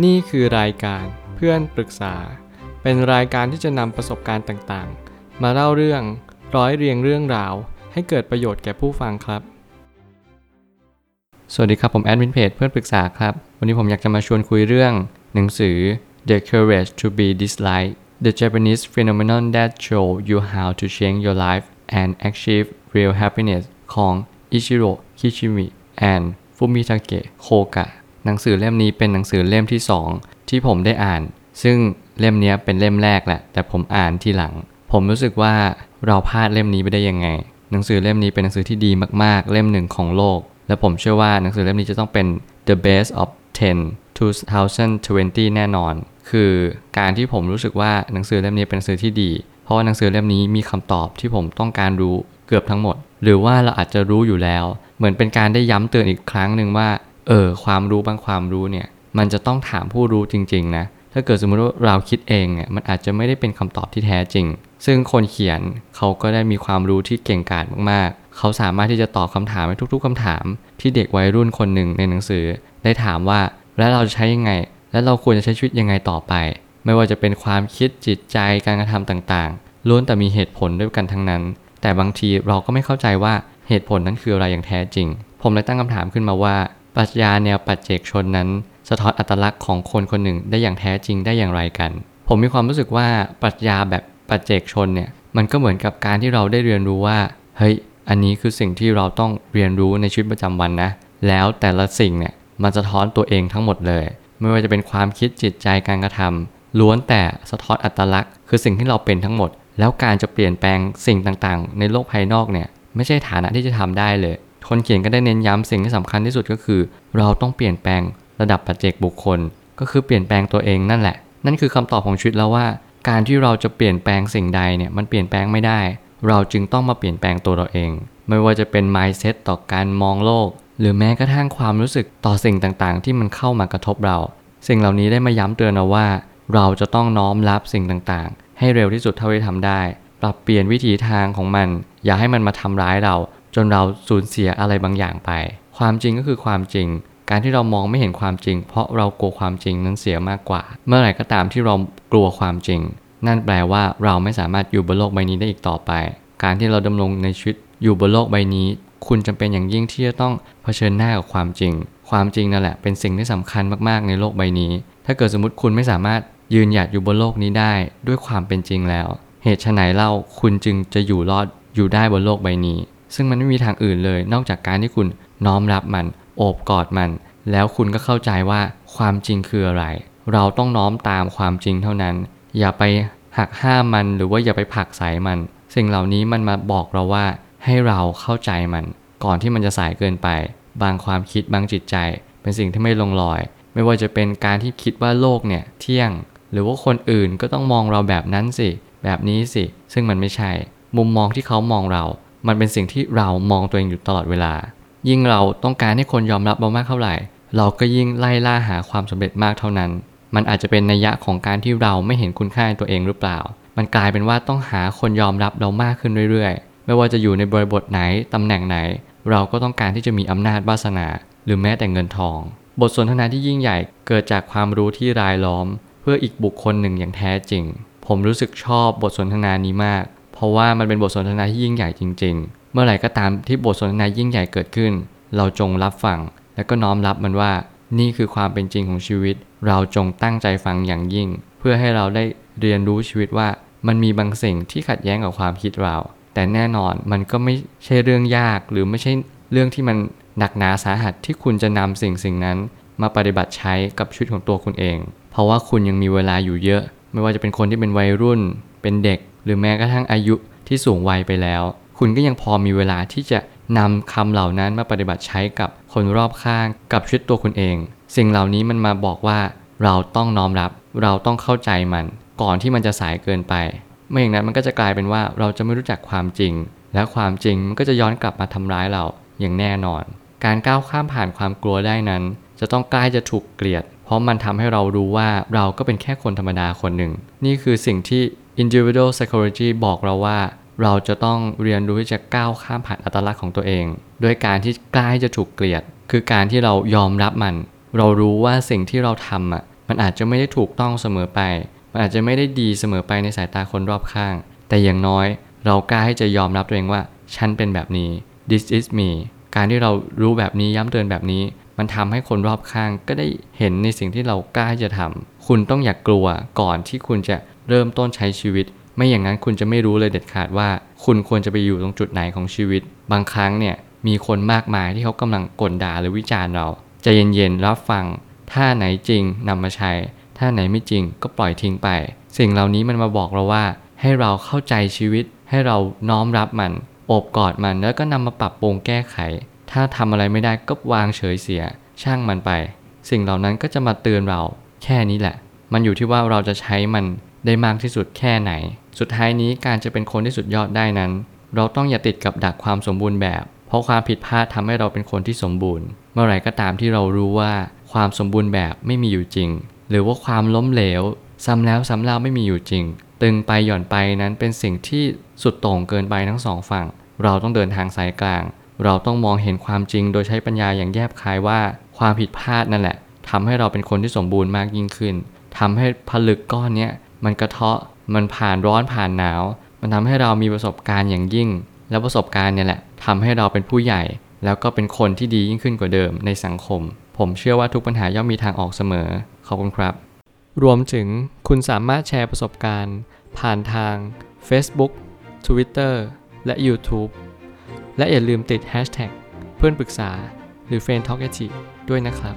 นี่คือรายการเพื่อนปรึกษา เป็นรายการที่จะนำประสบการณ์ต่างๆ มาเล่าเรื่องร้อยเรียงเรื่องราว ให้เกิดประโยชน์แก่ผู้ฟังครับ สวัสดีครับ ผมแอดมินเพจเพื่อนปรึกษาครับ วันนี้ผมอยากจะมาชวนคุยเรื่อง หนังสือ The Courage to be Disliked The Japanese Phenomenon That Show You How to Change Your Life and Achieve Real Happiness ของ Ichiro Kishimi and Fumitake Koga หนังสือเล่มนี้เป็นหนังสือเล่มที่ 2 ที่ผมได้อ่าน ซึ่งเล่มนี้เป็นเล่มแรกแหละ แต่ผมอ่านทีหลัง ผมรู้สึกว่าเราพลาดเล่มนี้ไปได้ยังไง หนังสือเล่มนี้เป็นหนังสือที่ดีมากๆ เล่มหนึ่งของโลก และผมเชื่อว่าหนังสือเล่มนี้จะต้องเป็น the best of 10 2020 แน่นอน คือการที่ผมรู้สึกว่าหนังสือเล่มนี้เป็นหนังสือที่ดี เพราะว่าหนังสือเล่มนี้มีคำตอบที่ผมต้องการรู้เกือบทั้งหมด หรือว่าเราอาจจะรู้อยู่แล้ว เหมือนเป็นการได้ย้ำเตือนอีกครั้งหนึ่งว่า เออความรู้บางความรู้เนี่ย มันจะต้องถามผู้รู้จริง ๆ นะ ถ้าเกิดสมมติว่าเราคิดเองเนี่ยมันอาจจะไม่ได้เป็นคำตอบที่แท้จริง ซึ่งคนเขียนเขาก็ได้มีความรู้ที่เก่งกาจมากๆ เขาสามารถที่จะตอบคำถามในทุก ๆคำถาม ที่เด็กวัยรุ่นคนหนึ่งในหนังสือ ได้ถามว่าแล้วเราจะใช้ยังไง และเราควรจะใช้ชีวิตยังไงต่อไป ไม่ว่าจะเป็นความคิดจิตใจการกระทำต่างๆล้วนแต่มีเหตุผลด้วยกันทั้งนั้น แต่บางทีเราก็ไม่เข้าใจว่าเหตุผลนั้นคืออะไรอย่างแท้จริง ผมเลยตั้งคำถามขึ้นมาว่า ปรัชญาแนวปัจเจกชนนั้น สะท้อนอัตลักษณ์ของคนคนหนึ่งได้อย่างแท้จริงได้อย่างไรกัน ผมมีความรู้สึกว่าปรัชญาแบบปัจเจกชนเนี่ยมันก็เหมือนกับการที่เราได้เรียนรู้ว่าเฮ้ยอันนี้คือสิ่งที่เราต้องเรียนรู้ในชีวิตประจำวันนะ แล้วแต่ละสิ่งเนี่ยมันสะท้อนตัวเองทั้งหมดเลย ไม่ว่าจะเป็นความคิดจิตใจการกระทำล้วนแต่สะท้อนอัตลักษณ์ คือสิ่งที่เราเป็นทั้งหมด แล้วการจะเปลี่ยนแปลงสิ่งต่างๆ ในโลกภายนอกเนี่ยไม่ใช่ฐานะที่จะทำได้เลย คนเขียนก็ได้เน้นย้ำสิ่งที่สำคัญที่สุดก็คือ เราต้องเปลี่ยนแปลงระดับปัจเจกบุคคล ก็คือเปลี่ยนแปลงตัวเองนั่นแหละ นั่นคือคำตอบของชีวิตแล้วว่า การที่เราจะเปลี่ยนแปลงสิ่งใดเนี่ยมันเปลี่ยนแปลงไม่ได้ เราจึงต้องมาเปลี่ยนแปลงตัวเราเอง ไม่ว่าจะเป็น mindset ต่อการมองโลก หรือแม้กระทั่งความรู้สึกต่อสิ่งต่างๆ ที่มันเข้ามากระทบเรา สิ่งเหล่านี้ได้มาย้ำเตือนเราว่า เราจะต้องน้อมรับสิ่งต่างๆ ให้เร็วที่สุดเท่าที่ทำได้ ปรับเปลี่ยนวิถีทางของมัน อย่าให้มันมาทำร้ายเรา จนเราสูญเสียอะไรบางอย่างไป ความจริงก็คือความจริง การที่เรามองไม่เห็นความจริง เพราะเรากลัวความจริงนั้นเสียมากกว่า เมื่อไหร่ก็ตามที่เรากลัวความจริง นั่นแปลว่าเราไม่สามารถอยู่บนโลกใบนี้ได้อีกต่อไป การที่เราดำรงในชีวิตอยู่บนโลกใบนี้ คุณจำเป็นอย่างยิ่งที่จะต้องเผชิญหน้ากับความจริง ความจริงนั่นแหละเป็นสิ่งที่สำคัญมากๆในโลกใบนี้ ถ้าเกิดสมมติคุณไม่สามารถยืนหยัดอยู่บนโลกนี้ได้ด้วยความเป็นจริงแล้ว เหตุไฉนเล่าคุณจึงจะอยู่รอดอยู่ได้บนโลกใบนี้ ซึ่งมันไม่มีทางอื่นเลย นอกจากการที่คุณน้อมรับมันโอบกอดมัน แล้วคุณก็เข้าใจว่าความจริงคืออะไร เราต้องน้อมตามความจริงเท่านั้น อย่าไปหักห้ามมันหรือว่าอย่าไปผลักไสมัน สิ่งเหล่านี้มันมาบอกเราว่าให้เราเข้าใจมัน ก่อนที่มันจะสายเกินไป บางความคิดบางจิตใจ เป็นสิ่งที่ไม่ลงรอย ไม่ว่าจะเป็นการที่คิดว่าโลกเนี่ยเที่ยง หรือว่าคนอื่นก็ต้องมองเราแบบนั้นสิ แบบนี้สิ ซึ่งมันไม่ใช่ มุมมองที่เขามองเรา มันเป็นสิ่งที่เรามองตัวเองอยู่ตลอดเวลา ยิ่งเราต้องการให้คนยอมรับเรามากเท่าไหร่ เราก็ยิ่งไล่ล่าหาความสำเร็จมากเท่านั้น มันอาจจะเป็นนัยยะของการที่เราไม่เห็นคุณค่าในตัวเองหรือเปล่า มันกลายเป็นว่าต้องหาคนยอมรับเรามากขึ้นเรื่อยๆ ไม่ว่าจะอยู่ในบริบทไหนตำแหน่งไหน เราก็ต้องการที่จะมีอำนาจวาสนา หรือแม้แต่เงินทอง บทสนทนาที่ยิ่งใหญ่เกิดจากความรู้ที่รายล้อม เพื่ออีกบุคคลหนึ่งอย่างแท้จริง ผมรู้สึกชอบบทสนทนานี้มาก ราะว่ามันเป็นบทสนทนาที่ยิ่งใหญ่จริง ๆ เมื่อไหร่ก็ตามที่บทสนทนายิ่งใหญ่เกิดขึ้น เราจงรับฟัง และก็น้อมรับมันว่า นี่คือความเป็นจริงของชีวิต เราจงตั้งใจฟังอย่างยิ่ง เพื่อให้เราได้เรียนรู้ชีวิตว่า มันมีบางสิ่งที่ขัดแย้งกับความคิดเรา แต่แน่นอนมันก็ไม่ใช่เรื่องยาก หรือไม่ใช่เรื่องที่มันหนักหนาสาหัสที่คุณจะนำสิ่งสิ่งนั้น มาปฏิบัติใช้กับชีวิตของตัวคุณเอง เพราะว่าคุณยังมีเวลาอยู่เยอะ ไม่ว่าจะเป็นคนที่เป็นวัยรุ่น เป็นเด็ก หรือแม้กระทั่งอายุที่สูงวัยไปแล้ว คุณก็ยังพอมีเวลาที่จะนำคำเหล่านั้นมาปฏิบัติใช้กับคนรอบข้างกับชีวิตตัวคุณเอง สิ่งเหล่านี้มันมาบอกว่า เราต้องน้อมรับ เราต้องเข้าใจมัน ก่อนที่มันจะสายเกินไป ไม่อย่างนั้นมันก็จะกลายเป็นว่าเราจะไม่รู้จักความจริง และความจริงมันก็จะย้อนกลับมาทำร้ายเราอย่างแน่นอน การก้าวข้ามผ่านความกลัวได้นั้น จะต้องใกล้จะถูกเกลียด เพราะมันทำให้เรารู้ว่าเราก็เป็นแค่คนธรรมดาคนหนึ่ง นี่คือสิ่งที่ individual psychology บอกเราว่า เราจะต้องเรียนรู้ที่จะก้าวข้ามผ่านอัตลักษณ์ของตัวเอง ด้วยการที่กล้าจะถูกเกลียด คือการที่เรายอมรับมัน เรารู้ว่าสิ่งที่เราทำอะมันอาจจะไม่ได้ถูกต้องเสมอไป มันอาจจะไม่ได้ดีเสมอไปในสายตาคนรอบข้าง แต่อย่างน้อยเรากล้าให้จะยอมรับตัวเองว่าฉันเป็นแบบนี้ this is me การที่เรารู้แบบนี้ย้ำเตือนแบบนี้ มันทำให้คนรอบข้างก็ได้เห็นในสิ่งที่เรากล้าจะทำคุณต้องอย่ากกลัวก่อนที่คุณจะ เริ่มต้นใช้ชีวิต ไม่อย่างนั้นคุณจะไม่รู้เลยเด็ดขาดว่า คุณควรจะไปอยู่ตรงจุดไหนของชีวิต บางครั้งเนี่ยมีคนมากมายที่เขากำลังกลด่าหรือวิจารณ์เราใจเย็นๆรับฟัง ถ้าไหนจริงนำมาใช้ ถ้าไหนไม่จริงก็ปล่อยทิ้งไป สิ่งเหล่านี้มันมาบอกเราว่า ให้เราเข้าใจชีวิต ให้เราน้อมรับมันโอบกอดมันแล้วก็นำมาปรับปรุงแก้ไข ถ้าทำอะไรไม่ได้ก็วางเฉยเสีย ช่างมันไป สิ่งเหล่านั้นก็จะมาเตือนเราแค่นี้แหละ มันอยู่ที่ว่าเราจะใช้มัน ได้มากที่สุดแค่ไหน สุดท้ายนี้การจะเป็นคนที่สุดยอดได้นั้น เราต้องอย่าติดกับดักความสมบูรณ์แบบ เพราะความผิดพลาดทำให้เราเป็นคนที่สมบูรณ์ เมื่อไหร่ก็ตามที่เรารู้ว่าความสมบูรณ์แบบไม่มีอยู่จริง หรือว่าความล้มเหลวซ้ำแล้วซ้ำเล่าไม่มีอยู่จริง ตึงไปหย่อนไปนั้นเป็นสิ่งที่สุดโต่งเกินไปทั้งสองฝั่ง เราต้องเดินทางสายกลาง เราต้องมองเห็นความจริงโดยใช้ปัญญาอย่างแยบคายว่า ความผิดพลาดนั่นแหละทำให้เราเป็นคนที่สมบูรณ์มากยิ่งขึ้นทำให้ผลึกก้อนเนี้ย มันกระเทาะ มันผ่านร้อนผ่านหนาว มันทำให้เรามีประสบการณ์อย่างยิ่ง แล้วประสบการณ์เนี่ยแหละทำให้เราเป็นผู้ใหญ่ แล้วก็เป็นคนที่ดียิ่งขึ้นกว่าเดิมในสังคม ผมเชื่อว่าทุกปัญหาย่อมมีทางออกเสมอ ขอบคุณครับ รวมถึงคุณสามารถแชร์ประสบการณ์ ผ่านทาง Facebook Twitter และ YouTube และอย่าลืมติด Hashtag เพื่อนปรึกษาหรือ f r ร e n d Talk ด้วยนะครับ